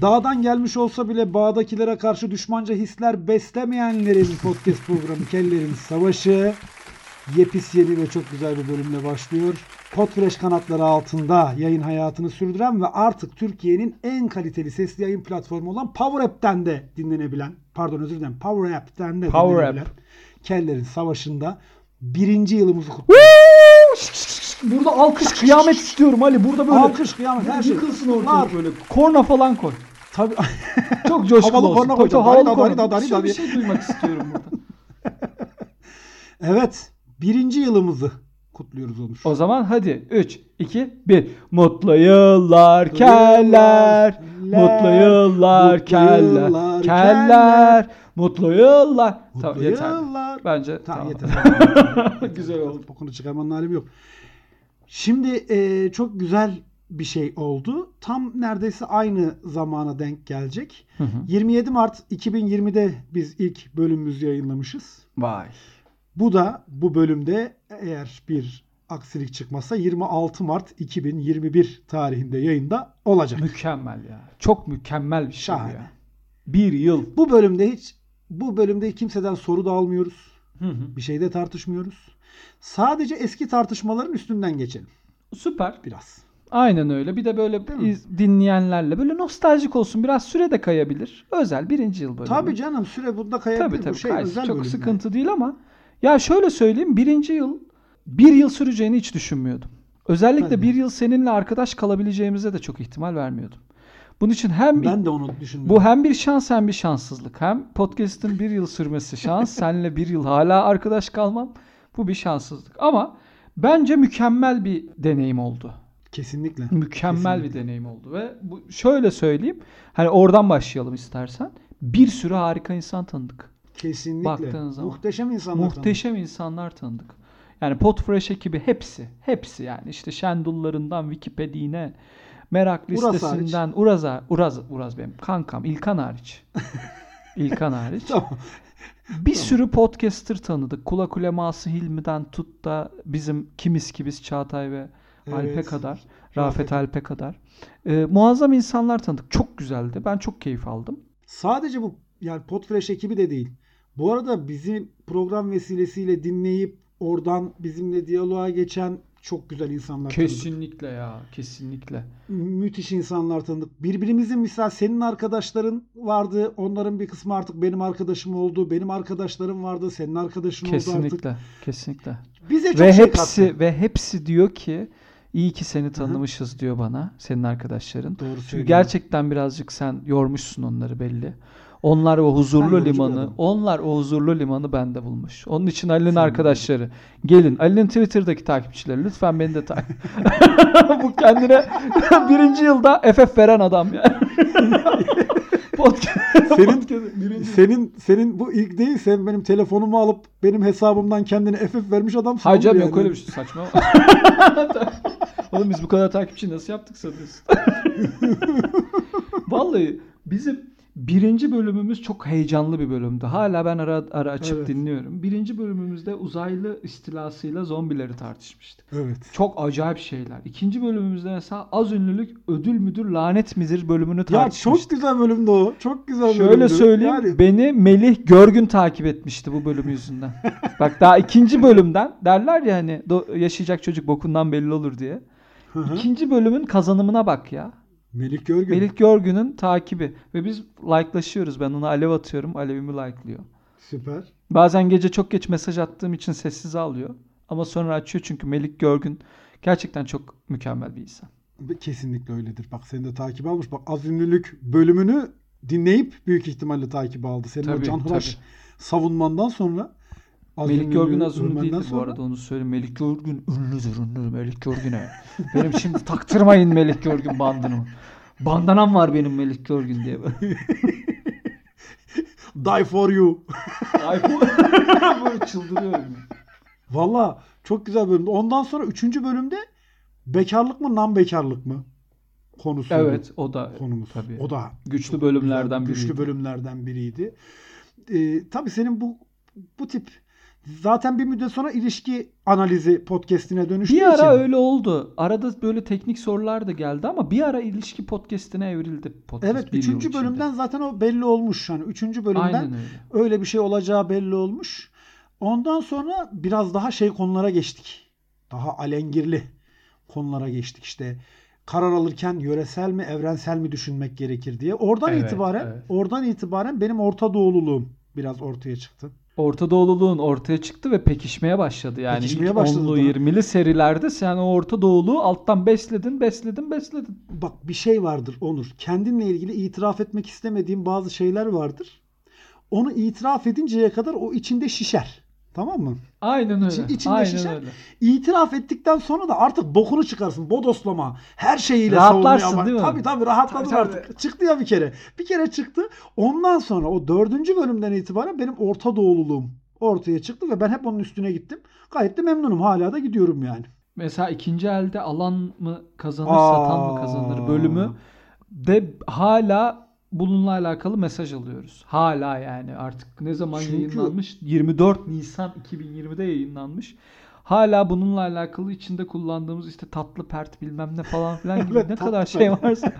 Dağdan gelmiş olsa bile bağdakilere karşı düşmanca hisler beslemeyenlerin podcast programı Kellerin Savaşı yepis yeni ve çok güzel bir bölümle başlıyor. Podfresh kanatları altında yayın hayatını sürdüren ve artık Türkiye'nin en kaliteli sesli yayın platformu olan Power App'ten de dinlenebilen, pardon özür dilerim Power App'ten de Power dinlenebilen App. Kellerin Savaşı'nda birinci yılımızı kutluyoruz. Burada alkış kıyamet istiyorum Ali. Burada böyle Alkış kıyamet her şey. yıkılsın ortalık böyle. Korna falan koy. Tabii. Çok coşkulu Havalı olsun. korna Tabii, koyacağım. havalı korna. Bir sürü dari. bir şey duymak istiyorum burada. evet. Birinci yılımızı kutluyoruz Onur. O zaman hadi 3, 2, 1. Mutlu yıllar keller. Mutlu yıllar keller. Keller. Mutlu yıllar. Mutlu Tamam yeter. yıllar. Bence Tamam, tamam. yeter. Güzel oldu. Bokunu çıkarmanın alemi yok. Şimdi e, çok güzel bir şey oldu. Tam neredeyse aynı zamana denk gelecek. Hı hı. 27 Mart 2020'de biz ilk bölümümüzü yayınlamışız. Vay. Bu da bu bölümde eğer bir aksilik çıkmazsa 26 Mart 2021 tarihinde yayında olacak. Mükemmel ya. Çok mükemmel bir şey Şahane. ya. Bir yıl. Bu bölümde hiç bu bölümde kimseden soru da almıyoruz. Hı hı. Bir şeyde tartışmıyoruz. Sadece eski tartışmaların üstünden geçelim Süper. biraz. Aynen öyle. Bir de böyle iz- dinleyenlerle böyle nostaljik olsun. Biraz süre de kayabilir. Özel birinci yıl bölümü. Tabii canım süre bunda kayabilir. Tabii tabii. Bu şey kaysın. özel Çok bölüm sıkıntı değil ama ya şöyle söyleyeyim. Birinci yıl bir yıl süreceğini hiç düşünmüyordum. Özellikle de. bir yıl seninle arkadaş kalabileceğimize de çok ihtimal vermiyordum. Bunun için hem. Ben de onu düşündüm. bu hem bir şans hem bir şanssızlık. Hem podcast'ın bir yıl sürmesi şans. seninle bir yıl hala arkadaş kalmam. Bu bir şanssızlık. Ama bence mükemmel bir deneyim oldu. Kesinlikle. Mükemmel Kesinlikle. bir deneyim oldu ve bu şöyle söyleyeyim. Hani oradan başlayalım istersen. Bir sürü harika insan tanıdık. Kesinlikle. Baktığın zaman. Muhteşem insanlar. Muhteşem insanlar tanıdık. Yani Podfresh ekibi hepsi, hepsi yani işte Şendullarından Wikipedia'ne, Merak Uraz listesinden Uraz'a, Uraz, Uraz benim kankam İlkan hariç. İlkan hariç. Tamam. Bir sürü podcaster tanıdık. Kula Kuleması Hilmi'den tut da bizim kimiz kimiz Çağatay ve Alp'e Evet. kadar, Rafet. Alp'e kadar. Ee, muazzam insanlar tanıdık. Çok güzeldi. Ben çok keyif aldım. Sadece bu yani Podfresh ekibi de değil. Bu arada bizi program vesilesiyle dinleyip oradan bizimle diyaloğa geçen çok güzel insanlar tanıdık. Kesinlikle ya, kesinlikle. müthiş insanlar tanıdık. Birbirimizin misal senin arkadaşların vardı. Onların bir kısmı artık benim arkadaşım oldu. Benim arkadaşlarım vardı. Senin arkadaşın oldu artık. Kesinlikle, kesinlikle. Bize çok Ve şey hepsi kattı. ve hepsi diyor ki iyi ki seni tanımışız diyor bana senin arkadaşların. Doğru Çünkü gerçekten birazcık sen yormuşsun onları belli. Onlar o huzurlu limanı, onlar o huzurlu limanı bende bulmuş. Onun için Ali'nin arkadaşları gelin. Ali'nin Twitter'daki takipçileri lütfen beni de takip. Bu kendine birinci yılda FF veren adam ya. Podcast. Senin- birinci- Senin senin bu ilk değil. Sen benim telefonumu alıp benim hesabımdan kendine FF vermiş adamsın. Hayır canım oğlum yok yani. öyle bir şey saçma. Oğlum biz bu kadar takipçi nasıl yaptık sanıyorsun? Vallahi bizim birinci bölümümüz çok heyecanlı bir bölümdü. Hala ben ara ara açıp Evet. dinliyorum. Birinci bölümümüzde uzaylı istilasıyla zombileri tartışmıştık. Evet. Çok acayip şeyler. İkinci bölümümüzde mesela az ünlülük ödül müdür lanet midir bölümünü Ya tartışmıştık. çok güzel bölümdü o. Çok güzel bölümdü. Şöyle söyleyeyim Yani beni Melih Görgün takip etmişti bu bölüm yüzünden. Bak daha ikinci bölümden derler ya hani yaşayacak çocuk bokundan belli olur diye. Hı hı. İkinci bölümün kazanımına bak ya. Melik Görgün. Melih Görgün'ün takibi ve biz like'laşıyoruz. Ben ona alev atıyorum. Alevimi like'lıyor. Süper. Bazen gece çok geç mesaj attığım için sessiz alıyor. Ama sonra açıyor çünkü Melik Görgün gerçekten çok mükemmel bir insan. Kesinlikle öyledir. Bak seni de takip almış. Bak az ünlülük bölümünü dinleyip büyük ihtimalle takip aldı. Senin o Tabii, canhıraş tabii. savunmandan sonra az Melik Görgün az ünlü övmenden değildi bu sonra- arada onu söyleyeyim. Melik Görgün ünlüdür ünlü Melik Görgün'e. benim şimdi taktırmayın Melik Görgün bandını. Bandanam var benim Melik Görgün diye. Die for you. Böyle çıldırıyorum. Valla çok güzel bölümdü. Ondan sonra üçüncü bölümde bekarlık mı nan bekarlık mı konusu. Evet o da konumuz. tabii. O da Güçlü bölümlerden güzel, biriydi. Güçlü bölümlerden biriydi. Ee, tabii senin bu bu tip Zaten bir müddet sonra ilişki analizi podcast'ine dönüştüğü Bir ara için. öyle oldu. Arada böyle teknik sorular da geldi ama bir ara ilişki podcast'ine evrildi podcast. Evet üçüncü içinde. bölümden zaten o belli olmuş. Yani üçüncü bölümden öyle. öyle bir şey olacağı belli olmuş. Ondan sonra biraz daha şey konulara geçtik. Daha alengirli konulara geçtik işte. Karar alırken yöresel mi evrensel mi düşünmek gerekir diye. Oradan Evet, itibaren evet. oradan itibaren benim Orta Doğululuğum biraz ortaya çıktı. Orta Doğululuğun ortaya çıktı ve pekişmeye başladı. Yani Pekişmeye başladı 10'lu daha. 20'li serilerde sen o Orta Doğuluğu alttan besledin, besledin, besledin. Bak bir şey vardır Onur. Kendinle ilgili itiraf etmek istemediğin bazı şeyler vardır. Onu itiraf edinceye kadar o içinde şişer. Tamam mı? Aynen öyle. İçi- içinde Aynen şişer. öyle. İtiraf ettikten sonra da artık bokunu çıkarsın. Bodoslama. Her şeyiyle Rahatlarsın savunmaya değil mi? Tabii tabii rahatladın Tabii, tabii. artık. Çıktı ya bir kere. Bir kere çıktı. Ondan sonra o dördüncü bölümden itibaren benim Orta Doğululuğum ortaya çıktı ve ben hep onun üstüne gittim. Gayet de memnunum. Hala da gidiyorum yani. Mesela ikinci elde alan mı kazanır, Aa. satan mı kazanır bölümü de hala bununla alakalı mesaj alıyoruz. Hala yani artık ne zaman Çünkü- yayınlanmış? 24 Nisan 2020'de yayınlanmış. Hala bununla alakalı içinde kullandığımız işte tatlı pert bilmem ne falan filan gibi Evet, ne kadar şey varsa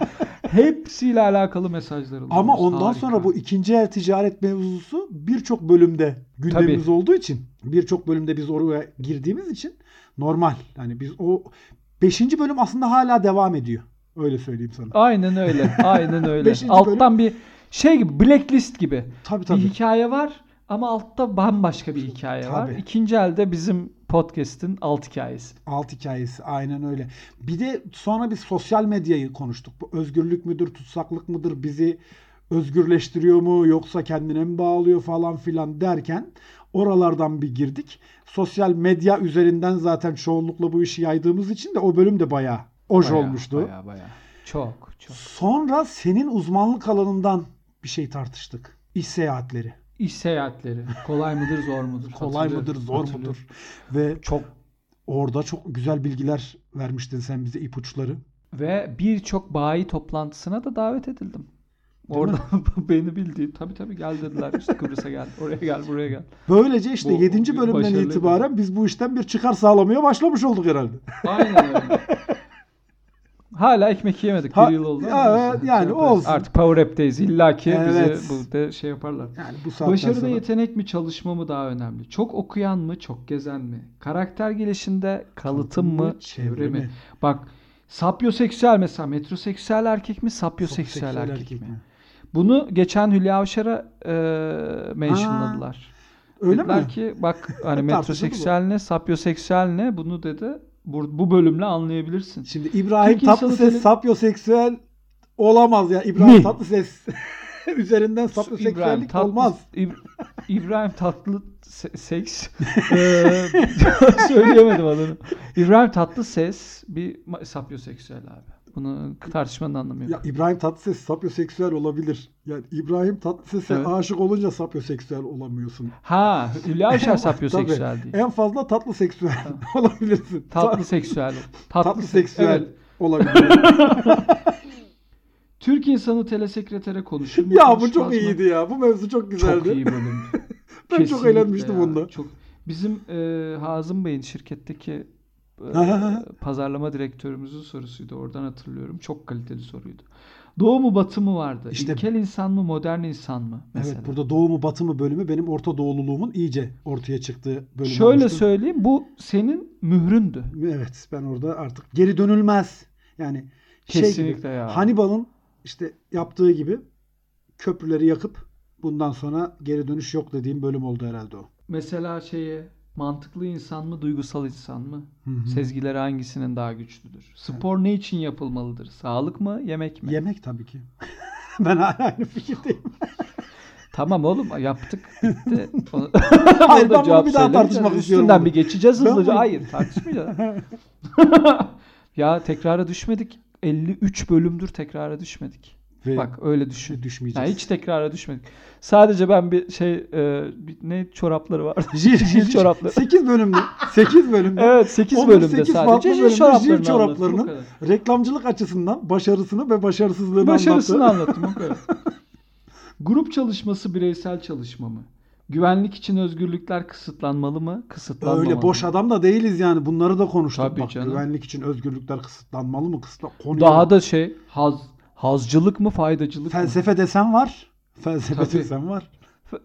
hepsiyle alakalı mesajlar alıyoruz. Ama ondan Harika. sonra bu ikinci el ticaret mevzusu birçok bölümde gündemimiz Tabii. olduğu için birçok bölümde biz oraya girdiğimiz için normal. Yani biz o beşinci bölüm aslında hala devam ediyor. Öyle söyleyeyim sana. Aynen öyle. Aynen öyle. Alttan bir şey gibi blacklist gibi. Tabii Bir tabii. hikaye var ama altta bambaşka bir hikaye var. Tabii. İkinci elde bizim podcast'in alt hikayesi. Alt hikayesi aynen öyle. Bir de sonra biz sosyal medyayı konuştuk. Bu özgürlük müdür, tutsaklık mıdır, bizi özgürleştiriyor mu yoksa kendine mi bağlıyor falan filan derken oralardan bir girdik. Sosyal medya üzerinden zaten çoğunlukla bu işi yaydığımız için de o bölüm de bayağı oj Bayağı, olmuştu. Bayağı bayağı. Çok çok. Sonra senin uzmanlık alanından bir şey tartıştık. İş seyahatleri. İş seyahatleri. Kolay mıdır zor mudur? Kolay mıdır, zor hatırlıyorum. mudur? Ve Çok orada çok güzel bilgiler vermiştin sen bize ipuçları. ve birçok bayi toplantısına da davet edildim. Değil Orada beni bildiği tabii tabii gel dediler işte Kıbrıs'a gel oraya gel buraya gel. Böylece işte Bu 7. bölümden itibaren biz bu işten bir çıkar sağlamaya başlamış olduk herhalde. Aynen öyle. Hala ekmek yemedik Ha- bir yıl oldu. Neyse, yani şey olsun. Artık Power App'teyiz. İlla ki Evet. bizi burada şey yaparlar. Yani bu Başarıda sonra. yetenek mi çalışma mı daha önemli? Çok okuyan mı çok gezen mi? Karakter gelişinde kalıtım mı çevre mi? Bak sapyoseksüel mesela metroseksüel erkek mi sapyoseksüel Seksüel erkek, mi? Bunu geçen Hülya Avşar'a e, mentionladılar. Öyle Dediler mi? ki bak hani metroseksüel ne sapyoseksüel ne bunu dedi. Bu, bu bölümle anlayabilirsin. Şimdi İbrahim Türk Tatlıses tele- sapyoseksüel olamaz ya. İbrahim Mi? Tatlıses üzerinden sapyoseksüellik Tatlı- olmaz. İb- İbrahim Tatlı se- seks Eee, söyleyemedim adını. İbrahim Tatlı ses bir sapyoseksüel abi. Bunu tartışmanın anlamı yok. Ya İbrahim Tatlıses sapyoseksüel olabilir. Yani İbrahim Tatlıses'e Evet. aşık olunca sapyoseksüel olamıyorsun. Ha, Hülya Avşar sapyoseksüel değil. En fazla tatlı seksüel olabilirsin. Tatlı Ta- seksüel. tatlı seksüel Evet. olabilir. Türk insanı telesekretere konuşur ya bu çok iyiydi ya. Bu mevzu çok güzeldi. Çok iyi bölümdü. Ben çok Kesinlikle eğlenmiştim ya. onda. Çok. Bizim e, Hazım Bey'in şirketteki. Pazarlama direktörümüzün sorusuydu. Oradan hatırlıyorum. Çok kaliteli soruydu. Doğu mu batı mı vardı? İşte- İlkel insan mı modern insan mı? Mesela. Evet burada doğu mu batı mı bölümü benim Orta Doğululuğumun iyice ortaya çıktığı bölüm Şöyle olmuştu. söyleyeyim bu senin mühründü. Evet ben orada artık geri dönülmez. Yani şey gibi, Kesinlikle ya. Hannibal'ın işte yaptığı gibi köprüleri yakıp bundan sonra geri dönüş yok dediğim bölüm oldu herhalde o. Mesela şeye mantıklı insan mı duygusal insan mı? Hı hı. Sezgileri hangisinin daha güçlüdür? Spor ne için yapılmalıdır? Sağlık mı yemek mi? Yemek tabii ki. ben hala aynı fikirdeyim. Tamam oğlum yaptık bitti. Onu- Hayır, ben bunu bir daha tartışmak istiyorum Üstünden bunu. bir geçeceğiz hızlıca. Hayır tartışmayacağız. ya tekrara düşmedik. 53 bölümdür tekrara düşmedik. Ve Bak öyle düşün. Düşmeyeceğiz. hiç tekrara düşmedik. Sadece ben bir şey e, bir, ne çorapları vardı. Jil, Jil çorapları. 8 bölümde. 8 bölümde. Evet 8 Onun bölümde sekiz sadece farklı jil jil çoraplarının anlattım. Reklamcılık açısından başarısını ve başarısızlığını Başarısını anlattı. anlattım o kadar. Grup çalışması bireysel çalışma mı? Güvenlik için özgürlükler kısıtlanmalı mı? Kısıtlanmamalı Öyle boş mı? adam da değiliz yani. Bunları da konuştuk. Tabii Bak, canım. güvenlik için özgürlükler kısıtlanmalı mı? Kısıtlan konuya Daha da şey haz hazcılık mı faydacılık felsefe desen var. Felsefe Tabii. desen var. mı?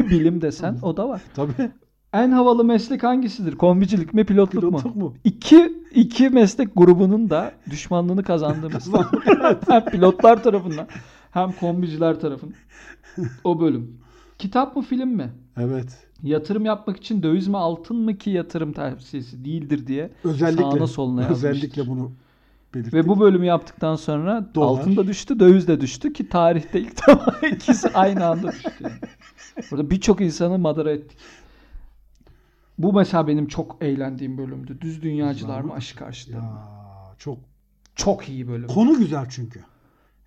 Bilim desen o da var. Tabii. En havalı meslek hangisidir? Kombicilik mi pilotluk, Pilotluk mu? mu? İki, iki meslek grubunun da düşmanlığını kazandığımız hem pilotlar tarafından hem kombiciler tarafından. O bölüm. Kitap mı film mi? Evet. Yatırım yapmak için döviz mi altın mı ki yatırım tavsiyesi değildir diye Özellikle. sağına soluna yazmıştır. Özellikle bunu belirttik. Ve bu bölümü yaptıktan sonra Dolar. altın da düştü, döviz de düştü ki tarihte ilk defa ikisi aynı anda düştü. yani. Burada birçok insanı madara ettik. Bu mesela benim çok eğlendiğim bölümdü. Düz dünyacılar mı aşk karşıtları mı? ya çok Çok iyi bölüm. konu güzel çünkü.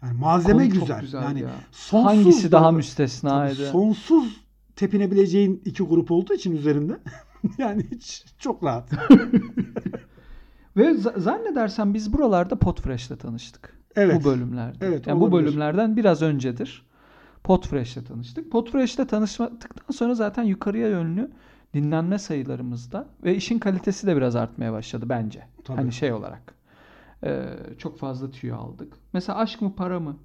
Yani malzeme Konu güzel. güzeldi yani ya. sonsuz Hangisi daha müstesnaydı? sonsuz tepinebileceğin iki grup olduğu için üzerinde. yani hiç çok rahat. Ve zannedersem biz buralarda Podfresh'le tanıştık. Evet. Bu bölümlerde. Evet, yani bu olabilir. bölümlerden biraz öncedir. Podfresh'le tanıştık. Podfresh'le tanıştıktan sonra zaten yukarıya yönlü dinlenme sayılarımızda ve işin kalitesi de biraz artmaya başladı bence. Tabii. Hani şey olarak. Ee, çok fazla tüy aldık. Mesela aşk mı para mı?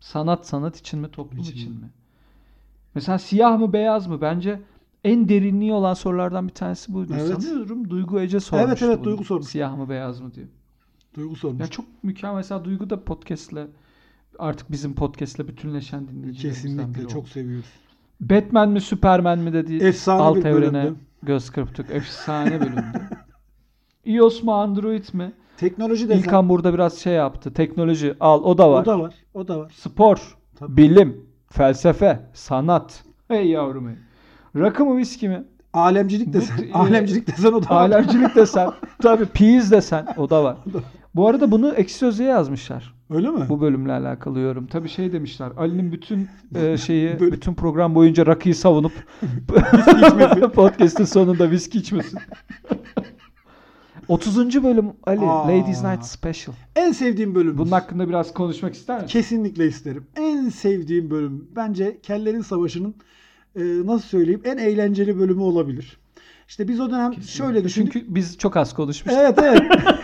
Sanat sanat için mi toplum İçin için, mi? mi? Mesela siyah mı beyaz mı? Bence en derinliği olan sorulardan bir tanesi buydu. Evet. Sanıyorum Duygu Ece sormuştu Evet, evet, bunu. Duygu sormuş. Siyah mı beyaz mı diye. Duygu sormuş. Ya çok mükemmel. Mesela Duygu da podcast'le artık bizim podcast'le bütünleşen dinleyicilerimizden biri Kesinlikle oldu. çok seviyoruz. Batman mi Superman mi dediği Efsane alt bir evrene bölümdü. göz kırptık. Efsane bölümdü. iOS mu Android mi? Teknoloji desen. İlkan burada biraz şey yaptı. Teknoloji al o da var. O da var. O da var. Spor, Tabii. bilim, felsefe, sanat. Hey yavrum hey. Rakı mı viski mi? Alemcilik Bu- desen. e, Alemcilik desen o da var. Alemcilik desen. Tabii piyiz desen o da var. Bu arada bunu ekşi sözlüğe yazmışlar. Öyle mi? Bu bölümle alakalı yorum. Tabii şey demişler. Ali'nin bütün e, şeyi, Böl- bütün program boyunca rakıyı savunup podcast'ın sonunda viski içmesin. 30. bölüm Ali. Aa. Ladies Night Special. En sevdiğim bölüm. Bunun hakkında biraz konuşmak ister misin? Kesinlikle isterim. En sevdiğim bölüm. Bence Kellerin Savaşı'nın nasıl söyleyeyim en eğlenceli bölümü olabilir. İşte biz o dönem şöyle düşündük. Çünkü biz çok az konuşmuştuk. Evet evet.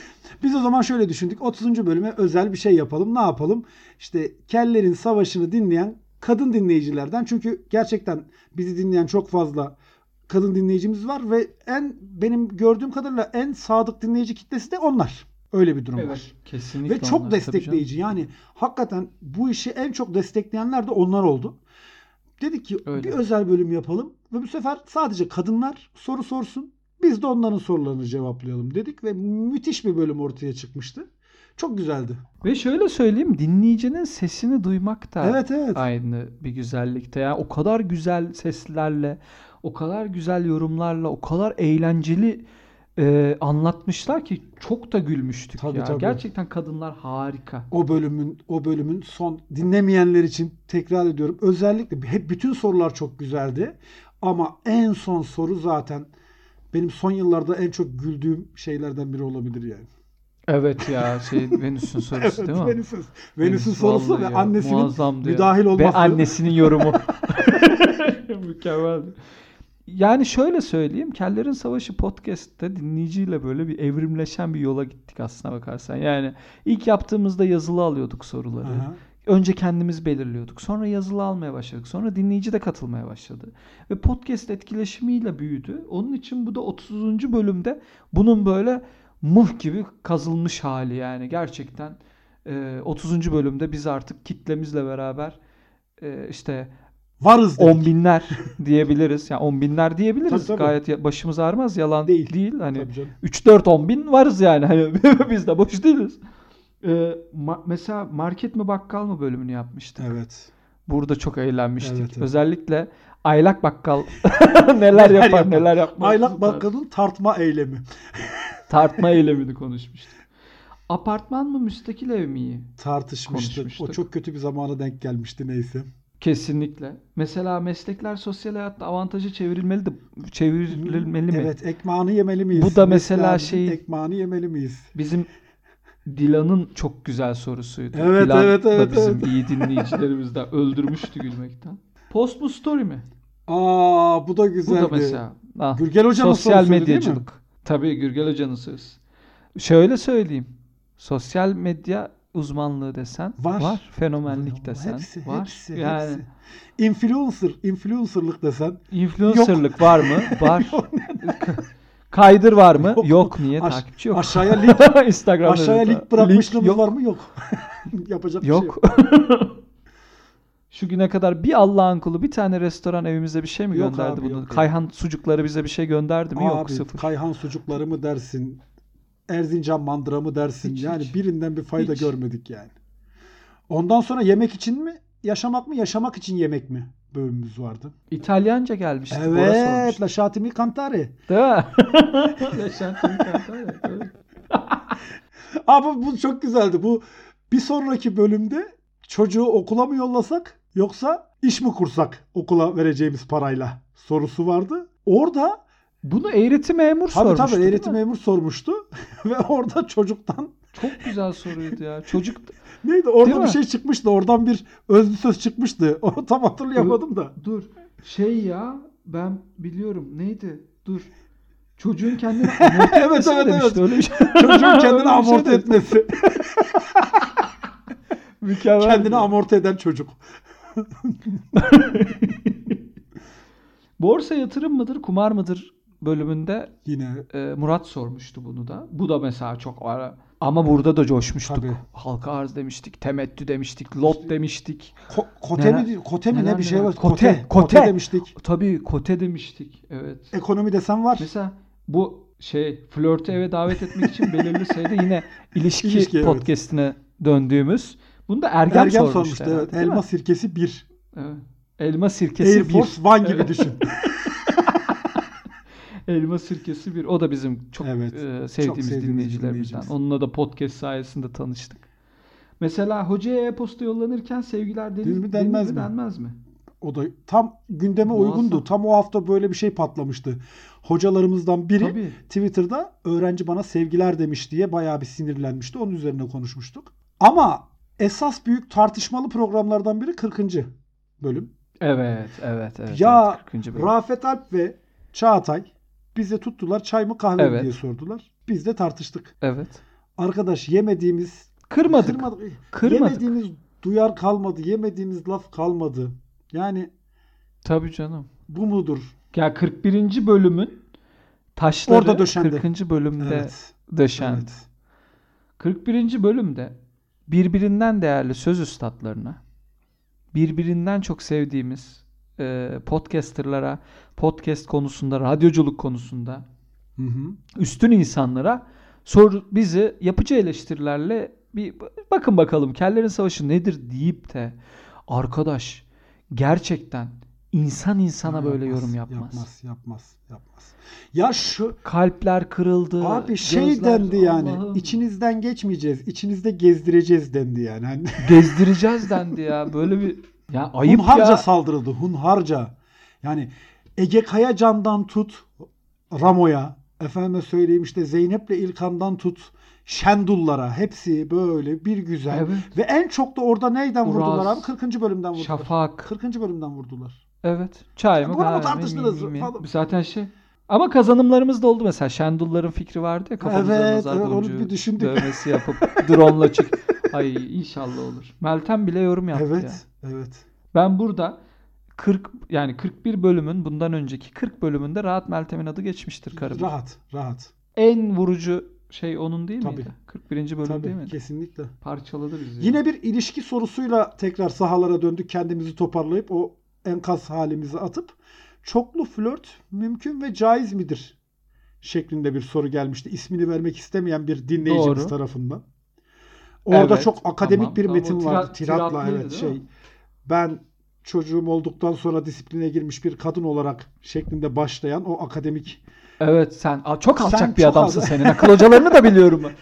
Biz o zaman şöyle düşündük. 30. bölüme özel bir şey yapalım. Ne yapalım? İşte Kellerin Savaşı'nı dinleyen kadın dinleyicilerden. Çünkü gerçekten bizi dinleyen çok fazla kadın dinleyicimiz var ve en benim gördüğüm kadarıyla en sadık dinleyici kitlesi de onlar. Öyle bir durum var. Evet, kesinlikle. Ve çok onlar. Destekleyici. Yani hakikaten bu işi en çok destekleyenler de onlar oldu. Dedik ki Öyle. bir özel bölüm yapalım ve bu sefer sadece kadınlar soru sorsun. Biz de onların sorularını cevaplayalım dedik ve müthiş bir bölüm ortaya çıkmıştı. Çok güzeldi. Ve şöyle söyleyeyim dinleyicinin sesini duymak da Evet evet. aynı bir güzellikte. Yani o kadar güzel seslerle, o kadar güzel yorumlarla, o kadar eğlenceli e, anlatmışlar ki çok da gülmüştük Tabii, ya. tabii. Gerçekten kadınlar harika. O bölümün o bölümün son dinlemeyenler için tekrar ediyorum. Özellikle hep bütün sorular çok güzeldi. Ama en son soru zaten benim son yıllarda en çok güldüğüm şeylerden biri olabilir yani. Evet ya şey Venüs'ün sorusu değil mi? Venüs'ün, Venüs'ün Venüs sorusu ve annesinin müdahil olması. Ve annesinin yorumu. Mükemmeldi. Yani şöyle söyleyeyim. Kellerin Savaşı podcast'te dinleyiciyle böyle bir evrimleşen bir yola gittik aslına bakarsan. Yani ilk yaptığımızda yazılı alıyorduk soruları. Aha. Önce kendimiz belirliyorduk. Sonra yazılı almaya başladık. Sonra dinleyici de katılmaya başladı. Ve podcast etkileşimiyle büyüdü. Onun için bu da 30. bölümde bunun böyle muh gibi kazılmış hali yani. Gerçekten e, 30. bölümde biz artık kitlemizle beraber işte Varız dedik. on binler diyebiliriz. Yani on binler diyebiliriz. Tabii, tabii. Gayet başımız ağrımaz. Yalan Değil. değil. Hani Tabii canım. 3-4-10 bin varız yani. Hani biz de boş değiliz. Ee, ma- mesela market mi bakkal mı bölümünü yapmıştık. Evet. Burada çok eğlenmiştik. Evet, evet. Özellikle aylak bakkal neler Neler yapar yapar? neler yapmaz. Aylak bakkalın tartma eylemi. Tartma eylemini konuşmuştuk. Apartman mı müstakil ev mi? Tartışmıştık. O çok kötü bir zamana denk gelmişti neyse. Kesinlikle. Mesela meslekler sosyal hayatta avantajı çevrilmeli de çevrilmeli mi? Evet, ekmeğini yemeli miyiz? Bu da mesela şey- ekmeğini yemeli miyiz? Bizim Dilan'ın çok güzel sorusuydu. Evet, Dilan evet, da evet, bizim evet. iyi dinleyicilerimizden öldürmüştü gülmekten. Post mu story mi? Aa bu da Bu güzeldi. da mesela. Ah, Gürgel Hoca'nın sosyal sorusuydu değil mi? medyacılık. Tabii Gürgel Hoca'nın sözü. Şöyle söyleyeyim. Sosyal medya uzmanlığı desen Var. Fenomenlik desen Hepsi, var. hepsi, yani hepsi. Influencer, influencerlık desen. influencerlık var mı? Var. Kaydır var mı? Yok. Yok. Niye? Aş- Takipçi yok. Aşağıya link, Instagram'da aşağıya link bırakmışlığımız yok. var mı? Yok. Yapacak bir şey yok. Yok. Şu güne kadar bir Allah'ın kulu bir tane restoran evimize bir şey mi Yok gönderdi abi, bunu? yok. Kayhan sucukları bize bir şey gönderdi mi? Yok Abi, sıfır. Kayhan sucukları mı dersin? Erzincan mandıra mı dersin? Hiç, yani hiç. birinden bir fayda Hiç. görmedik yani. Ondan sonra yemek için mi? Yaşamak mı? Yaşamak için yemek mi? Bölümümüz vardı. İtalyanca gelmişti. Evet. sormuştu. Lasciatemi cantare. Değil mi? Yaşantım kanka, evet. Abi bu çok güzeldi. Bu bir sonraki bölümde çocuğu okula mı yollasak yoksa iş mi kursak okula vereceğimiz parayla sorusu vardı. Orada Bunu eğreti memur tabii sormuştu. tabii mi? memur sormuştu ve orada çocuktan Çok güzel soruydu ya. Çocuk neydi orada Değil bir mi? şey çıkmıştı. Oradan bir özlü söz çıkmıştı. Onu tam hatırlayamadım da. dur. Şey ya ben biliyorum. Neydi? Dur. Çocuğun kendini amorti Evet, evet, demişti? evet. Öyle bir şey. Çocuğun kendini şey amorti demişti. etmesi. Mükemmel. kendini amorti eden çocuk. Borsa yatırım mıdır, kumar mıdır bölümünde Yine e, Murat sormuştu bunu da. Bu da mesela çok ara. Ama burada da coşmuştuk. Tabii. Halka arz demiştik, temettü demiştik, lot demiştik. ko- kote Neler- mi kote mi ne bir şey var. Kote, Kote, kote. kote demiştik. Tabii kote demiştik. Evet. Ekonomi desen var. Mesela bu şey flörtü eve davet etmek için belirli sayıda yine ilişki, İlişki, evet. podcastine döndüğümüz. Bunu da Ergen, Ergen sormuştu. sormuştu evet. değil mi? Elma sirkesi 1. Evet. Elma sirkesi Air. Force One gibi düşün. Elma sirkesi bir. O da bizim çok Evet, e, çok sevdiğimiz sevdiğimiz dinleyicilerimizden. Onunla da podcast sayesinde tanıştık. Mesela hocaya e-posta yollanırken sevgiler denir, Denir mi, denir denmez mi, mi? denmez mi? O da tam gündeme Muazzam. uygundu. Tam o hafta böyle bir şey patlamıştı. Hocalarımızdan biri Tabii. Twitter'da öğrenci bana sevgiler demiş diye bayağı bir sinirlenmişti. Onun üzerine konuşmuştuk. Ama esas büyük tartışmalı programlardan biri 40. bölüm. Evet, evet, evet. Ya, evet, 40. bölüm. Rafet Alp ve Çağatay bize tuttular çay mı kahve mi Evet. diye sordular. Biz de tartıştık. Evet. Arkadaş yemediğimiz Kırmadık. Kırmadık. Kırmadık. Yemediğimiz duyar kalmadı. Yemediğimiz laf kalmadı. Yani Tabii canım. bu mudur? Ya 41. bölümün taşları Orada döşendi. 40. bölümde Evet. döşendi. Evet. 41. bölümde birbirinden değerli söz üstadlarına, birbirinden çok sevdiğimiz e, podcasterlara, podcast konusunda, radyoculuk konusunda Hı hı. üstün insanlara sor bizi yapıcı eleştirilerle bir bakın bakalım kellerin savaşı nedir deyip de arkadaş gerçekten insan insana böyle Yapmaz, yorum yapmaz. Yapmaz, yapmaz, yapmaz. Ya şu Kalpler kırıldı. abi şey gözler- dendi yani. Allah'ım. İçinizden geçmeyeceğiz. içinizde gezdireceğiz dendi yani. Hani gezdireceğiz dendi ya. Böyle bir ya ayıp hunharca ya. saldırıldı. Hunharca. Yani Ege Kayacan'dan tut Ramo'ya, efendime söyleyeyim işte Zeynep'le İlkan'dan tut Şendullara hepsi böyle bir güzel. Evet. Ve en çok da orada neyden Uraz, vurdular abi? 40. bölümden vurdular. Şafak. 40. bölümden vurdular. Evet. Çay mı? Bunu falan? Zaten şey. Ama kazanımlarımız da oldu mesela. Şendulların fikri vardı ya kafamıza Evet, nazar evet, onu bir düşündük. dövmesi yapıp drone'la çık. Ay inşallah olur. Meltem bile yorum yaptı ya. evet, evet. Ben burada 40 yani 41 bölümün bundan önceki 40 bölümünde rahat Meltem'in adı geçmiştir karım. Rahat, rahat. En vurucu şey onun değil Tabii. miydi? 41. bölüm Tabii, değil miydi? kesinlikle. Parçaladı bizi. Yine bir ilişki sorusuyla tekrar sahalara döndük. Kendimizi toparlayıp o enkaz halimizi atıp çoklu flört mümkün ve caiz midir? şeklinde bir soru gelmişti. İsmini vermek istemeyen bir dinleyicimiz Doğru. tarafından. Orada Evet, çok akademik tamam, bir tamam. metin O vardı. tirat- Tiratla evet şey. Ben çocuğum olduktan sonra disipline girmiş bir kadın olarak şeklinde başlayan o akademik Evet sen çok alçak Sen bir çok adamsın al- senin. Akıl hocalarını da biliyorum ben.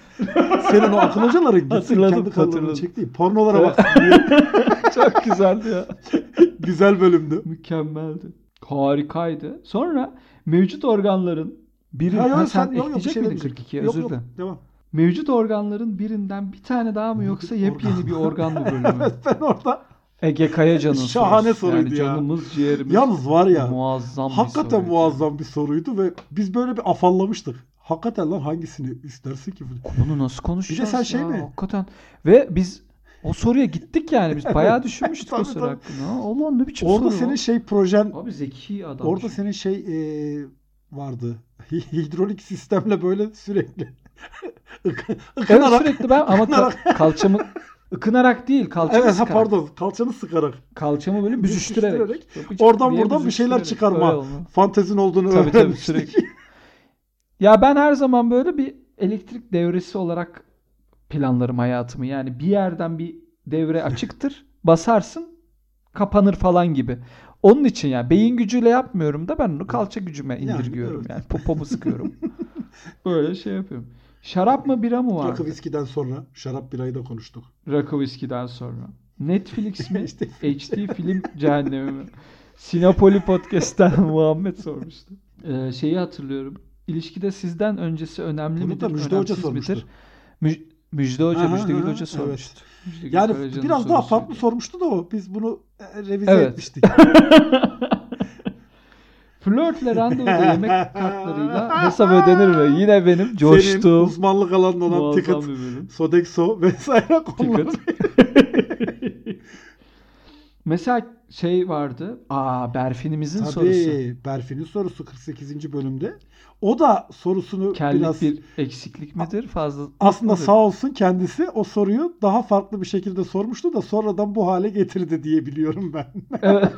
senin o akıl hocaların gitsin Hatırladım, kendi hatırladım. çektiği pornolara bak. diye. çok güzeldi ya. Güzel bölümdü. Mükemmeldi. Harikaydı. Sonra mevcut organların biri Ha, yok, sen, sen, yok, yok, bir şey miydin demeyecektim. 42'ye? Yok, Özür yok, dilerim. Devam. Mevcut organların birinden bir tane daha mı yoksa yepyeni bir organ mı bölümü? Evet ben orada Ege Kayacan'ın Şahane sorusu. soruydu yani ya. Canımız ciğerimiz. Yalnız var ya muazzam bir hakikaten soruydu. muazzam bir soruydu ve biz böyle bir afallamıştık. Hakikaten lan hangisini istersin ki? Bunu nasıl konuşacağız sen şey ya? mi? Hakikaten. Ve biz o soruya gittik yani. Biz bayağı düşünmüştük o Tabii, soru tabii. hakkında. Ulan ne biçim Orada soru senin o? şey projen Abi zeki adam. orada çünkü. senin şey e, vardı. Hidrolik sistemle böyle sürekli Evet sürekli ben ama ka- kalçamı ıkınarak değil kalçamı Evet sıkarak. pardon kalçanı sıkarak Kalçamı böyle büzüştürerek. Büzüştürerek, oradan buradan bir şeyler çıkarma. Fantezin olduğunu Tabii, tabii, sürekli. Ya ben her zaman böyle bir elektrik devresi olarak planlarım hayatımı. Yani bir yerden bir devre açıktır. Basarsın kapanır falan gibi. Onun için yani beyin gücüyle yapmıyorum da ben onu kalça gücüme Yani, indirgiyorum evet. yani. Popomu sıkıyorum. Böyle şey yapıyorum. Şarap mı bira mı var? Rakı viskiden sonra şarap birayı da konuştuk. Rakı viskiden sonra. Netflix mi? İşte- HD film cehennemi mi? Sinopoli Podcast'ten Muhammed sormuştu. Ee, şeyi hatırlıyorum. İlişkide sizden öncesi önemli Bunu midir? da Müjde Hoca sormuştu. midir? Müj- Müjde Hoca, Aha, Müjde Gül Hoca evet. sormuştu. Müjde Gül Yani biraz daha farklı sormuştu da o. Biz bunu e, revize Evet. etmiştik. Flörtle randevuda yemek kartlarıyla hesap ödenir mi? Yine benim Senin coştuğum uzmanlık alanın olan ticket. Sodexo vesaire konuları. Mesela şey vardı. Aa Berfin'imizin sorusu. Tabii Berfin'in sorusu 48. bölümde. O da sorusunu Kellik biraz bir eksiklik midir? Fazla aslında mıdır? sağ olsun kendisi o soruyu daha farklı bir şekilde sormuştu da sonradan bu hale getirdi diye biliyorum ben. Evet.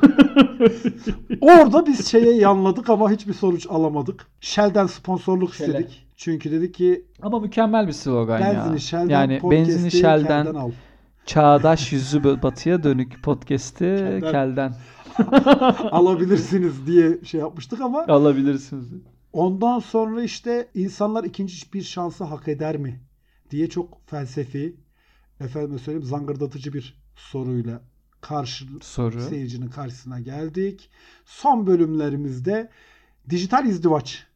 Orada biz şeye yanladık ama hiçbir sonuç alamadık. Shell'den sponsorluk Shell'e. istedik. Çünkü dedik ki Ama mükemmel bir slogan benzini ya. Shell'den, yani benzini Shell'den, al. Çağdaş yüzü batıya dönük podcast'i Kel'den. Kel'den alabilirsiniz diye şey yapmıştık ama alabilirsiniz. ondan sonra işte insanlar ikinci bir şansı hak eder mi diye çok felsefi efendime söyleyeyim zangırdatıcı bir soruyla karşı Soru. seyircinin karşısına geldik. Son bölümlerimizde dijital izdivaç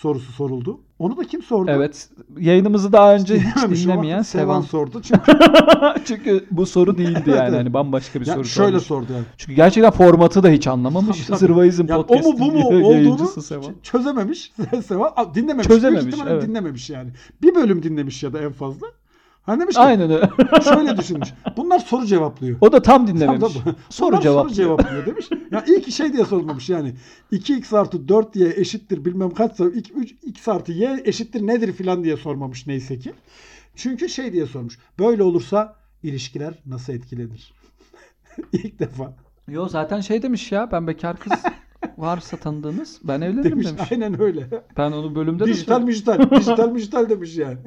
sorusu soruldu. Onu da kim sordu? Evet. Yayınımızı daha önce hiç dinlemeyen Sevan Sevan. sordu. Çünkü Çünkü bu soru değildi yani. evet. Hani bambaşka bir ya soru şöyle sormuş. sordu yani. Çünkü gerçekten formatı da hiç anlamamış. Zırvaizm Yani o podcast'in mu bu mu olduğunu Sevan. çözememiş. Sevan dinlememiş. Çözememiş, evet. dinlememiş yani. Bir bölüm dinlemiş ya da en fazla. Hani demiş ki Aynen öyle. şöyle düşünmüş. Bunlar soru cevaplıyor. O da tam dinlememiş. Tam da- Soru Bunlar cevap. soru cevaplıyor demiş. Ya iyi ki şey diye sormamış yani. 2x artı 4y eşittir bilmem kaçsa 2, 3, x artı y eşittir nedir filan diye sormamış neyse ki. Çünkü şey diye sormuş. Böyle olursa ilişkiler nasıl etkilenir? İlk defa Yo zaten şey demiş ya ben bekar kız varsa tanıdığınız ben evlenirim demiş. demiş. Aynen öyle. Ben onu bölümde de dijital söyledim. dijital. Dijital dijital demiş yani.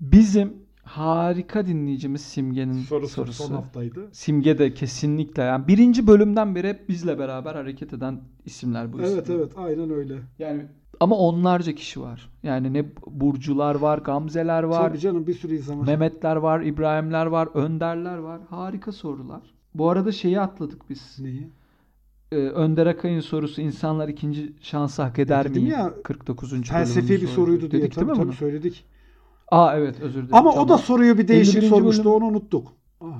Bizim harika dinleyicimiz Simge'nin Sorusu, sorusu. son haftaydı. Simge de kesinlikle yani birinci bölümden beri hep bizle beraber hareket eden isimler bu Evet isimler. evet aynen öyle. Yani ama onlarca kişi var. Yani ne Burcular var, Gamzeler var, Tabii canım bir sürü insan var. Mehmetler var, İbrahimler var, Önderler var. Harika sorular. Bu arada şeyi atladık biz. Neyi? Ee, Önder Akay'ın sorusu insanlar ikinci şansı hak eder mi? ya, 49. Felsefi bir soruydu diye. Dedik tabii, değil mi tabii bunu? söyledik. Aa evet özür dilerim. Ama o Tamam. da soruyu bir değişik 51. sormuştu. bölüm. Onu unuttuk.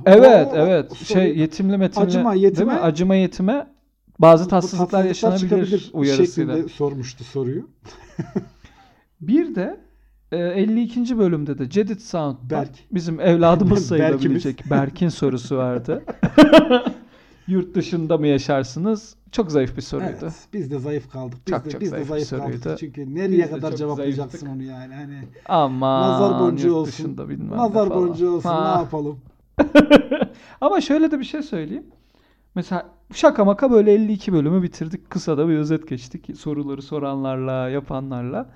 Evet o- evet. o Şey yetimli metimli. Acıma, değil yetime- mi? Acıma yetime bazı tatsızlıklar yaşanabilir uyarısıyla. şeklinde sormuştu soruyu. Bir de e, 52. bölümde de Cedit Sound'da Berk. bizim evladımız sayılabilecek Berk'in sorusu vardı. Yurt dışında mı yaşarsınız? Çok zayıf bir soruydu. Evet, biz de zayıf kaldık. Biz Çok de çok biz de zayıf zayıf bir kaldık. soruydu. Çünkü nereye Biz kadar cevaplayacaksın zayıftık. onu yani. Hani Ama nazar boncuğu olsun. Nazar boncuğu olsun. Ha. Ne yapalım? Ama şöyle de bir şey söyleyeyim. Mesela şaka maka böyle 52 bölümü bitirdik. Kısa da bir özet geçtik. Soruları soranlarla, yapanlarla.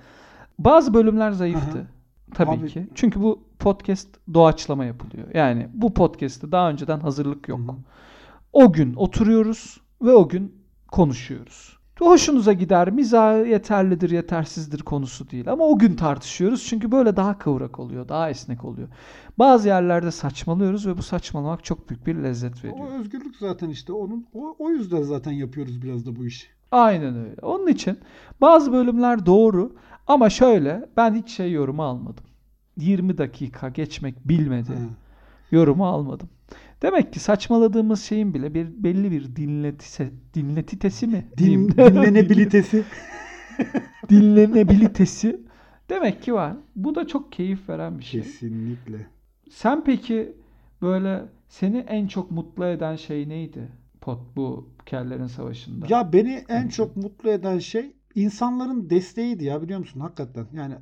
Bazı bölümler zayıftı. Aha. Tabii Abi- ki. Çünkü bu podcast doğaçlama yapılıyor. Yani bu podcast'te daha önceden hazırlık yok. Hı hı. O gün oturuyoruz ve o gün konuşuyoruz. Hoşunuza gider, mizah yeterlidir, yetersizdir konusu değil. Ama o gün tartışıyoruz çünkü böyle daha kıvrak oluyor, daha esnek oluyor. Bazı yerlerde saçmalıyoruz ve bu saçmalamak çok büyük bir lezzet O veriyor. özgürlük zaten işte. Onun o, o yüzden zaten yapıyoruz biraz da bu işi. Aynen öyle. Onun için bazı bölümler doğru ama şöyle ben hiç şey yorumu almadım. 20 dakika geçmek bilmedi. Ha. Yorumu almadım. Demek ki saçmaladığımız şeyin bile bir belli bir dinletise, dinletitesi mi? Din, dinlenebilitesi. dinlenebilitesi demek ki var. Bu da çok keyif veren bir şey. Kesinlikle. Sen peki böyle seni en çok mutlu eden şey neydi? Pot bu Kellerin Savaşı'nda. Ya beni en çok mutlu eden şey insanların desteğiydi ya biliyor musun hakikaten. Yani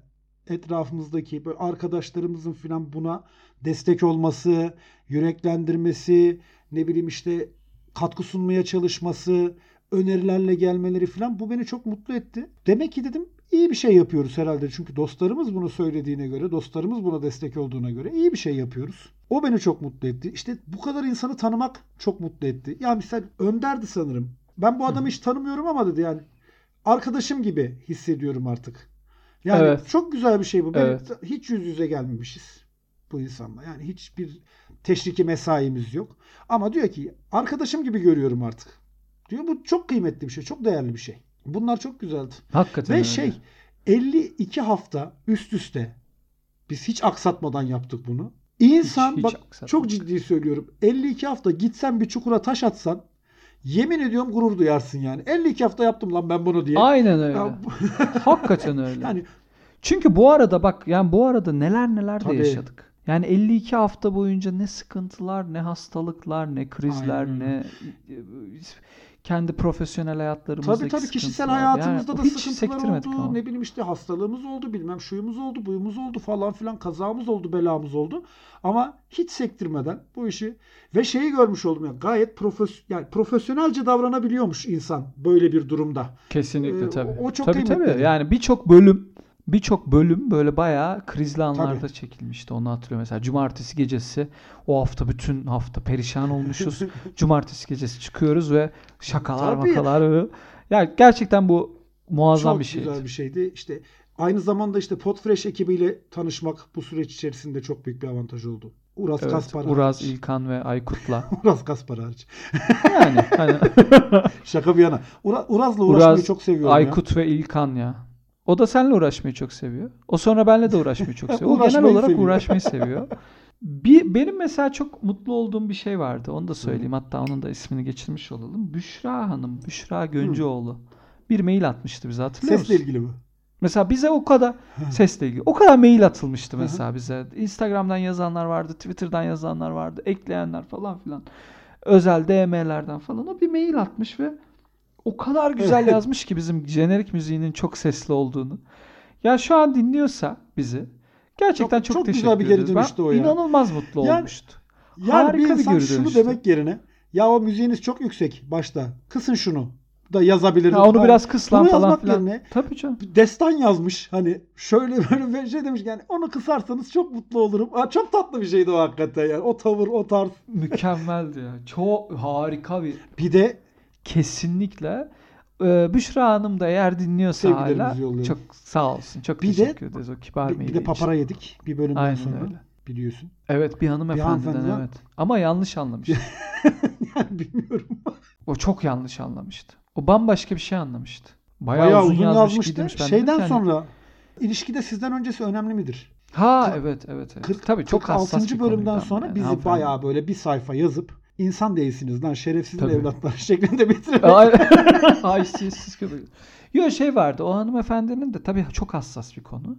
etrafımızdaki böyle arkadaşlarımızın falan buna destek olması, yüreklendirmesi, ne bileyim işte katkı sunmaya çalışması, önerilerle gelmeleri falan bu beni çok mutlu etti. Demek ki dedim iyi bir şey yapıyoruz herhalde. Çünkü dostlarımız bunu söylediğine göre, dostlarımız buna destek olduğuna göre iyi bir şey yapıyoruz. O beni çok mutlu etti. İşte bu kadar insanı tanımak çok mutlu etti. Ya misal Önder'di sanırım. Ben bu adamı hiç tanımıyorum ama dedi yani arkadaşım gibi hissediyorum artık. Yani Evet. çok güzel bir şey bu. Benim Evet. hiç yüz yüze gelmemişiz bu insanla. Yani hiçbir teşriki mesaimiz yok. Ama diyor ki arkadaşım gibi görüyorum artık. Diyor bu çok kıymetli bir şey, çok değerli bir şey. Bunlar çok güzeldi. Hakikaten Ve öyle. şey 52 hafta üst üste biz hiç aksatmadan yaptık bunu. İnsan Hiç- hiç bak aksatmadık. çok ciddi söylüyorum. 52 hafta gitsen bir çukura taş atsan yemin ediyorum gurur duyarsın yani. 52 hafta yaptım lan ben bunu diye. Aynen öyle. Ya Hakikaten öyle. yani Çünkü bu arada bak yani bu arada neler neler de yaşadık. Yani 52 hafta boyunca ne sıkıntılar, ne hastalıklar, ne krizler, Aynen ne kendi profesyonel hayatlarımızdaki Tabii tabii kişisel hayatımızda Yani da hiç sıkıntılar oldu. ama. Ne bileyim işte hastalığımız oldu, bilmem şuyumuz oldu, buyumuz oldu falan filan kazamız oldu, belamız oldu. Ama hiç sektirmeden bu işi ve şeyi görmüş oldum ya gayet profes yani profesyonelce davranabiliyormuş insan böyle bir durumda. Kesinlikle Ee, tabii. o çok tabii tabii. Yani birçok bölüm birçok bölüm böyle bayağı krizli anlarda çekilmişti. Onu hatırlıyorum. Mesela cumartesi gecesi o hafta bütün hafta perişan olmuşuz. cumartesi gecesi çıkıyoruz ve şakalar Tabii. makalar. Ya gerçekten bu muazzam Çok bir şeydi. güzel bir şeydi. İşte aynı zamanda işte Podfresh ekibiyle tanışmak bu süreç içerisinde çok büyük bir avantaj oldu. Uras Evet, Kaspar Uraz, hariç. İlkan ve Aykut'la. Uras Kaspar hariç. Yani hani Şaka bir yana. Ura, Uraz'la uğraşmayı Uraz, çok seviyorum ya. Aykut ve İlkan ya. O da seninle uğraşmayı çok seviyor. O sonra benle de uğraşmayı çok seviyor. O genel olarak seviyor. uğraşmayı seviyor. Bir, benim mesela çok mutlu olduğum bir şey vardı. Onu da söyleyeyim. Hatta onun da ismini geçirmiş olalım. Büşra Hanım, Büşra Göncüoğlu. Bir mail atmıştı bize hatırlıyor Sesle musun? ilgili mi? Mesela bize o kadar sesle ilgili. O kadar mail atılmıştı mesela bize. Instagram'dan yazanlar vardı, Twitter'dan yazanlar vardı, ekleyenler falan filan. Özel DM'lerden falan. O bir mail atmış ve o kadar güzel yazmış ki bizim jenerik müziğinin çok sesli olduğunu. Ya şu an dinliyorsa bizi gerçekten Çok- çok, çok teşekkür güzel bir geri ederiz. Ben dönüştü o ya. İnanılmaz mutlu Yani- olmuştu. Yani Harika bir bir insan geri şunu dönüştü. demek yerine ya o müziğiniz çok yüksek başta. Kısın şunu da yazabilir. Ha, onu biraz kıs lan falan filan. yerine Tabii canım. destan yazmış. Hani şöyle böyle bir şey demiş yani onu kısarsanız çok mutlu olurum. Ha, çok tatlı bir şeydi o hakikaten yani. O tavır, o tarz. Mükemmeldi ya. Çok harika bir Bir de Kesinlikle. Ee, Büşra Hanım da eğer dinliyorsa hala yolluyorum. çok sağ olsun. Çok Bir de- teşekkür ederiz o kibar bir, bir de için. papara yedik bir bölümden Aynen sonra. öyle. Biliyorsun. Evet bir hanımefendiden hanımefendiden- evet. Ama yanlış anlamış. yani bilmiyorum. o çok yanlış anlamıştı. O bambaşka bir şey anlamıştı. Bayağı, Bayağı, uzun, uzun, yazmış, yazmıştı. dedim Şeyden ki hani- sonra ilişkide sizden öncesi önemli midir? Ha evet evet evet. 40, Tabii çok hassas 46. bir bölümden sonra yani, bizi bayağı böyle bir sayfa yazıp insan değilsiniz lan şerefsiz Tabii. evlatlar şeklinde Aynen. Haysiyetsiz köpek. Yo şey vardı o hanımefendinin de tabii çok hassas bir konu.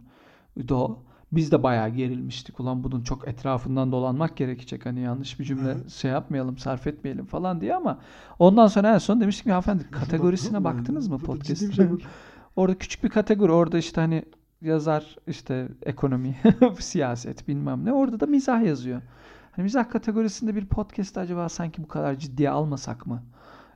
O. Biz de bayağı gerilmiştik. Ulan bunun çok etrafından dolanmak gerekecek. Hani yanlış bir cümle Evet. şey yapmayalım, sarf etmeyelim falan diye ama ondan sonra en son demiştik ki hanımefendi kategorisine baktınız mı podcast'ın? şey bu. Orada küçük bir kategori. Orada işte hani yazar işte ekonomi, siyaset bilmem ne. Orada da mizah yazıyor. Hani mizah kategorisinde bir podcast acaba sanki bu kadar ciddiye almasak mı?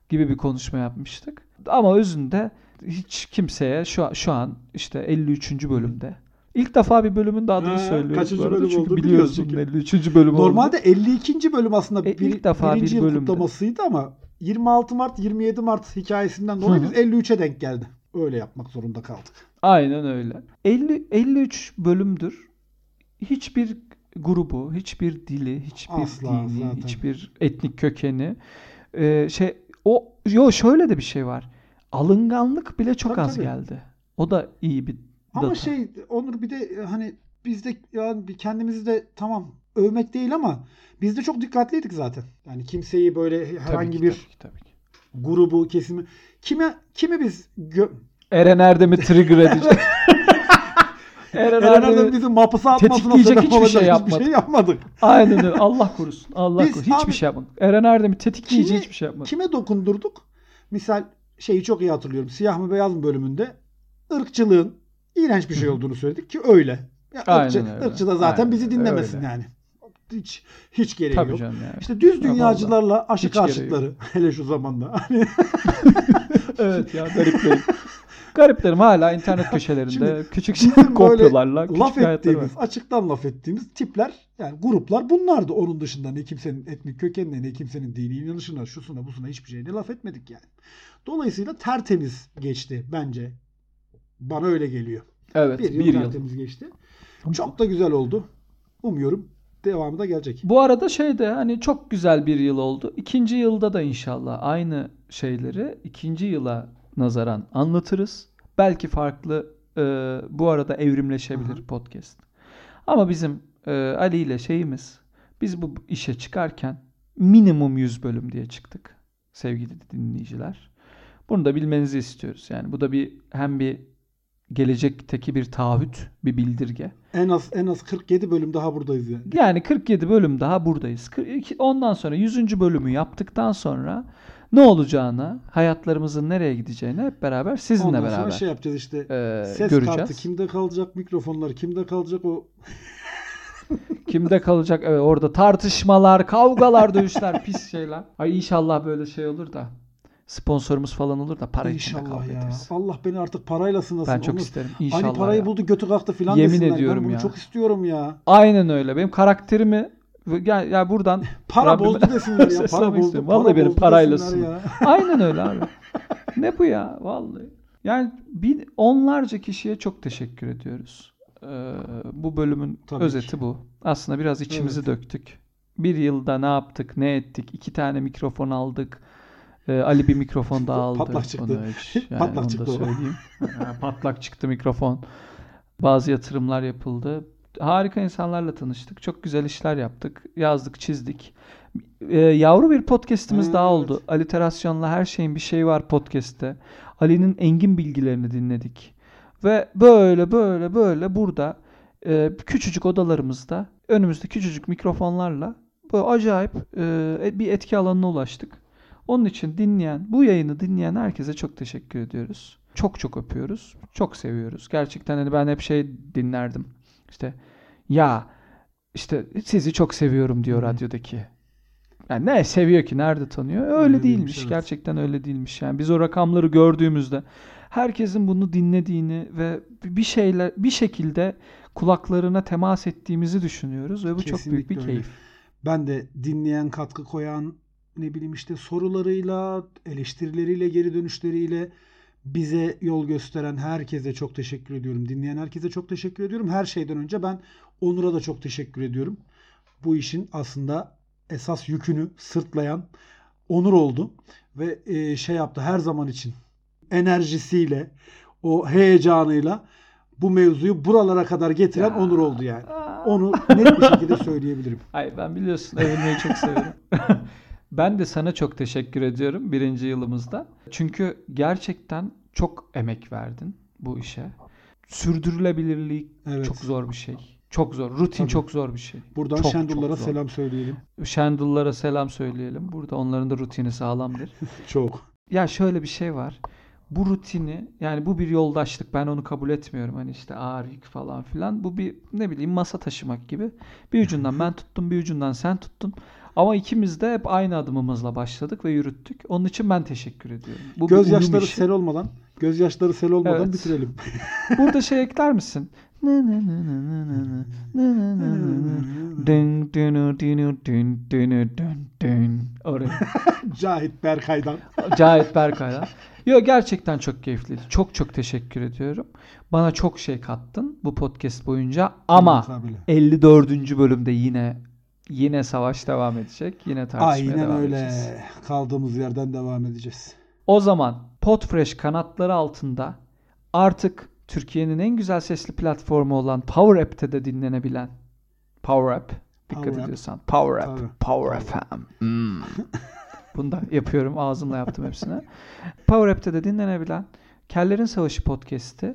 Gibi bir konuşma yapmıştık. Ama özünde hiç kimseye şu an, şu an işte 53. bölümde. İlk defa bir bölümün de adını Ha, söylüyoruz. kaçıncı bölüm Çünkü olduğunu biliyoruz çünkü. 53. bölüm. Normalde 52. bölüm aslında E, bir, ilk defa birinci bir yıl kutlamasıydı ama 26 Mart 27 Mart hikayesinden dolayı hı. biz 53'e denk geldi. Öyle yapmak zorunda kaldık. Aynen öyle. 50 53 bölümdür. Hiçbir grubu, hiçbir dili, hiçbir Asla, dini, zaten. hiçbir etnik kökeni e, şey o yo şöyle de bir şey var. Alınganlık bile çok Tabii, az tabii. geldi. O da iyi bir Ama data. şey Onur bir de e, hani biz de yani kendimizi de tamam övmek değil ama biz de çok dikkatliydik zaten. Yani kimseyi böyle herhangi Tabii ki, bir tabii ki, tabii ki. grubu, kesimi kime kimi biz gö- Eren Erdem'i trigger edecek. Eren Eren Erdem Erdem'i bizi mapısa atmasına tetikleyecek sebep hiçbir olacak şey hiçbir şey yapmadık. Aynen öyle. Allah korusun. Allah Biz korusun. Hiçbir abi- şey yapmadık. Eren Erdem'i tetikleyici Kimi- hiçbir şey yapmadık. Kime dokundurduk? Misal şeyi çok iyi hatırlıyorum. Siyah mı beyaz mı bölümünde ırkçılığın iğrenç bir şey olduğunu söyledik ki öyle. Ya Aynen ırkçı, öyle. ırkçı da zaten Aynen bizi dinlemesin Öyle. yani. Hiç hiç gereği Tabii yok. canım yani. İşte düz Ya dünyacılarla aşı karşıtları hele şu zamanda. Hani evet ya gariplerim. Gariplerim hala internet köşelerinde Şimdi küçük şey küçük laf hayatları var. ettiğimiz, açıktan laf ettiğimiz tipler yani gruplar bunlardı. Onun dışında ne kimsenin etnik kökenine ne kimsenin dini inanışına şusuna busuna hiçbir şeyine laf etmedik yani. Dolayısıyla tertemiz geçti bence. Bana öyle geliyor. Evet Bir bir, yıl, yıl. tertemiz geçti. Çok da güzel oldu. Umuyorum devamı da gelecek. Bu arada şey de hani çok güzel bir yıl oldu. İkinci yılda da inşallah aynı şeyleri ikinci yıla nazaran anlatırız. Belki farklı e, bu arada evrimleşebilir Aha. podcast. Ama bizim e, Ali ile şeyimiz biz bu işe çıkarken minimum 100 bölüm diye çıktık sevgili dinleyiciler. Bunu da bilmenizi istiyoruz. Yani bu da bir hem bir gelecekteki bir taahhüt, bir bildirge. En az en az 47 bölüm daha buradayız yani. Yani 47 bölüm daha buradayız. Ondan sonra 100. bölümü yaptıktan sonra ne olacağını, hayatlarımızın nereye gideceğini hep beraber sizinle Ondan beraber şey yapacağız işte. e, Ses göreceğiz. kartı kimde kalacak, mikrofonlar kimde kalacak o Kimde kalacak? Evet, orada tartışmalar, kavgalar, dövüşler, pis şeyler. Ay inşallah böyle şey olur da sponsorumuz falan olur da para İnşallah kavga ya. ederiz. Allah beni artık parayla sınasın. Ben çok Onur. isterim. İnşallah. Hani parayı ya. buldu götü kalktı filan Yemin desinler. ediyorum ben bunu ya. çok istiyorum ya. Aynen öyle. Benim karakterimi ya, ya buradan Para Rabbime bozdu desinler ya. Para bozdu. Para Vallahi benim parayla ya. Aynen öyle abi. ne bu ya vallahi. Yani bin, onlarca kişiye çok teşekkür ediyoruz. Ee, bu bölümün Tabii özeti ki. bu. Aslında biraz içimizi Evet. döktük. Bir yılda ne yaptık, ne ettik? İki tane mikrofon aldık. Ee, Ali bir mikrofon daha aldı. Patlak çıktı. Onu hiç- yani Patlak onu çıktı söyleyeyim. Patlak çıktı mikrofon. Bazı yatırımlar yapıldı. Harika insanlarla tanıştık. Çok güzel işler yaptık. Yazdık, çizdik. Ee, yavru bir podcast'imiz Ha, daha evet. oldu. Aliterasyonla her şeyin bir şeyi var podcast'te. Ali'nin engin bilgilerini dinledik. Ve böyle böyle böyle burada e, küçücük odalarımızda önümüzde küçücük mikrofonlarla böyle acayip e, bir etki alanına ulaştık. Onun için dinleyen, bu yayını dinleyen herkese çok teşekkür ediyoruz. Çok çok öpüyoruz. Çok seviyoruz. Gerçekten hani ben hep şey dinlerdim. İşte ya işte sizi çok seviyorum diyor Hı. radyodaki. Yani ne seviyor ki? Nerede tanıyor? Öyle, Öyle değilmiş. değilmiş, evet. Gerçekten öyle değilmiş. Yani biz o rakamları gördüğümüzde herkesin bunu dinlediğini ve bir şeyler bir şekilde kulaklarına temas ettiğimizi düşünüyoruz ve bu çok büyük bir Kesinlikle öyle. keyif. Ben de dinleyen, katkı koyan, ne bileyim işte sorularıyla, eleştirileriyle, geri dönüşleriyle bize yol gösteren herkese çok teşekkür ediyorum. Dinleyen herkese çok teşekkür ediyorum. Her şeyden önce ben Onur'a da çok teşekkür ediyorum. Bu işin aslında esas yükünü sırtlayan Onur oldu ve e, şey yaptı her zaman için enerjisiyle, o heyecanıyla bu mevzuyu buralara kadar getiren Ya. Onur oldu yani. Onu net bir şekilde söyleyebilirim. Ay ben biliyorsun övünmeyi çok severim. ben de sana çok teşekkür ediyorum birinci yılımızda. Çünkü gerçekten çok emek verdin bu işe. Sürdürülebilirliği Evet. çok zor bir şey. Çok zor. Rutin Tabii. çok zor bir şey. Buradan Çok, Şendullara çok selam söyleyelim. Şendullara selam söyleyelim. Burada onların da rutini sağlamdır. Çok. Ya şöyle bir şey var. Bu rutini yani bu bir yoldaşlık ben onu kabul etmiyorum. Hani işte ağır yük falan filan. Bu bir ne bileyim masa taşımak gibi. Bir ucundan ben tuttum bir ucundan sen tuttun. Ama ikimiz de hep aynı adımımızla başladık ve yürüttük. Onun için ben teşekkür ediyorum. Bu Gözyaşları sel olmadan, gözyaşları sel olmadan Evet. bitirelim. Burada şey ekler misin? Oraya. Cahit Berkay'dan. Cahit Berkay'dan. Yo gerçekten çok keyifliydi. Çok çok teşekkür ediyorum. Bana çok şey kattın bu podcast boyunca ama Mukabele. 54. bölümde yine yine savaş devam edecek. Yine tartışmaya Aynen devam öyle. edeceğiz. Kaldığımız yerden devam edeceğiz. O zaman Podfresh kanatları altında artık Türkiye'nin en güzel sesli platformu olan Power App'te de dinlenebilen Power App Dikkat Power ediyorsan. Power Up. Tabii. Power FM. Hmm. Bunu da yapıyorum. Ağzımla yaptım hepsini. Power App'te de dinlenebilen Kellerin Savaşı podcast'i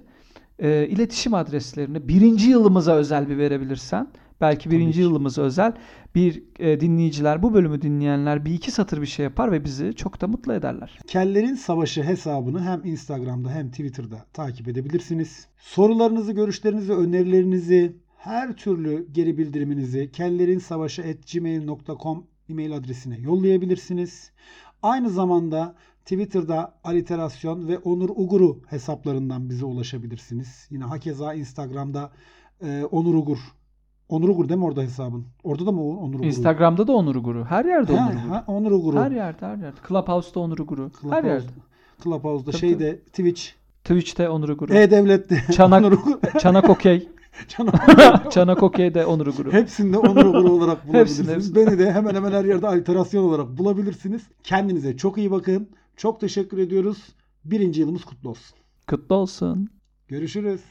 e, iletişim adreslerini birinci yılımıza özel bir verebilirsen belki birinci ki. yılımıza özel bir e, dinleyiciler bu bölümü dinleyenler bir iki satır bir şey yapar ve bizi çok da mutlu ederler. Kellerin Savaşı hesabını hem Instagram'da hem Twitter'da takip edebilirsiniz. Sorularınızı, görüşlerinizi, önerilerinizi, her türlü geri bildiriminizi kellerinsavaşı@gmail.com e-mail adresine yollayabilirsiniz. Aynı zamanda Twitter'da Aliterasyon ve Onur Uguru hesaplarından bize ulaşabilirsiniz. Yine hakeza Instagram'da e, Onur Ugur. Onur Ugur değil mi orada hesabın? Orada da mı Onur Ugur? Instagram'da da Onur Guru. Her yerde Onur Guru. ha, Onur Uguru. Her yerde her yerde. Clubhouse'da Onur Guru. Her yerde. Clubhouse'da Tabii, şeyde Twitch, Twitch'te Onur Guru. E-Devlet'te Çanak- Onur Ugur. Çanak Okey. Çanak- Çanak Okey'de Onur Guru. Hepsinde Onur Ugur olarak bulabilirsiniz. hepsinde. Beni de hemen hemen her yerde alterasyon olarak bulabilirsiniz. Kendinize çok iyi bakın. Çok teşekkür ediyoruz. Birinci yılımız kutlu olsun. Kutlu olsun. Görüşürüz.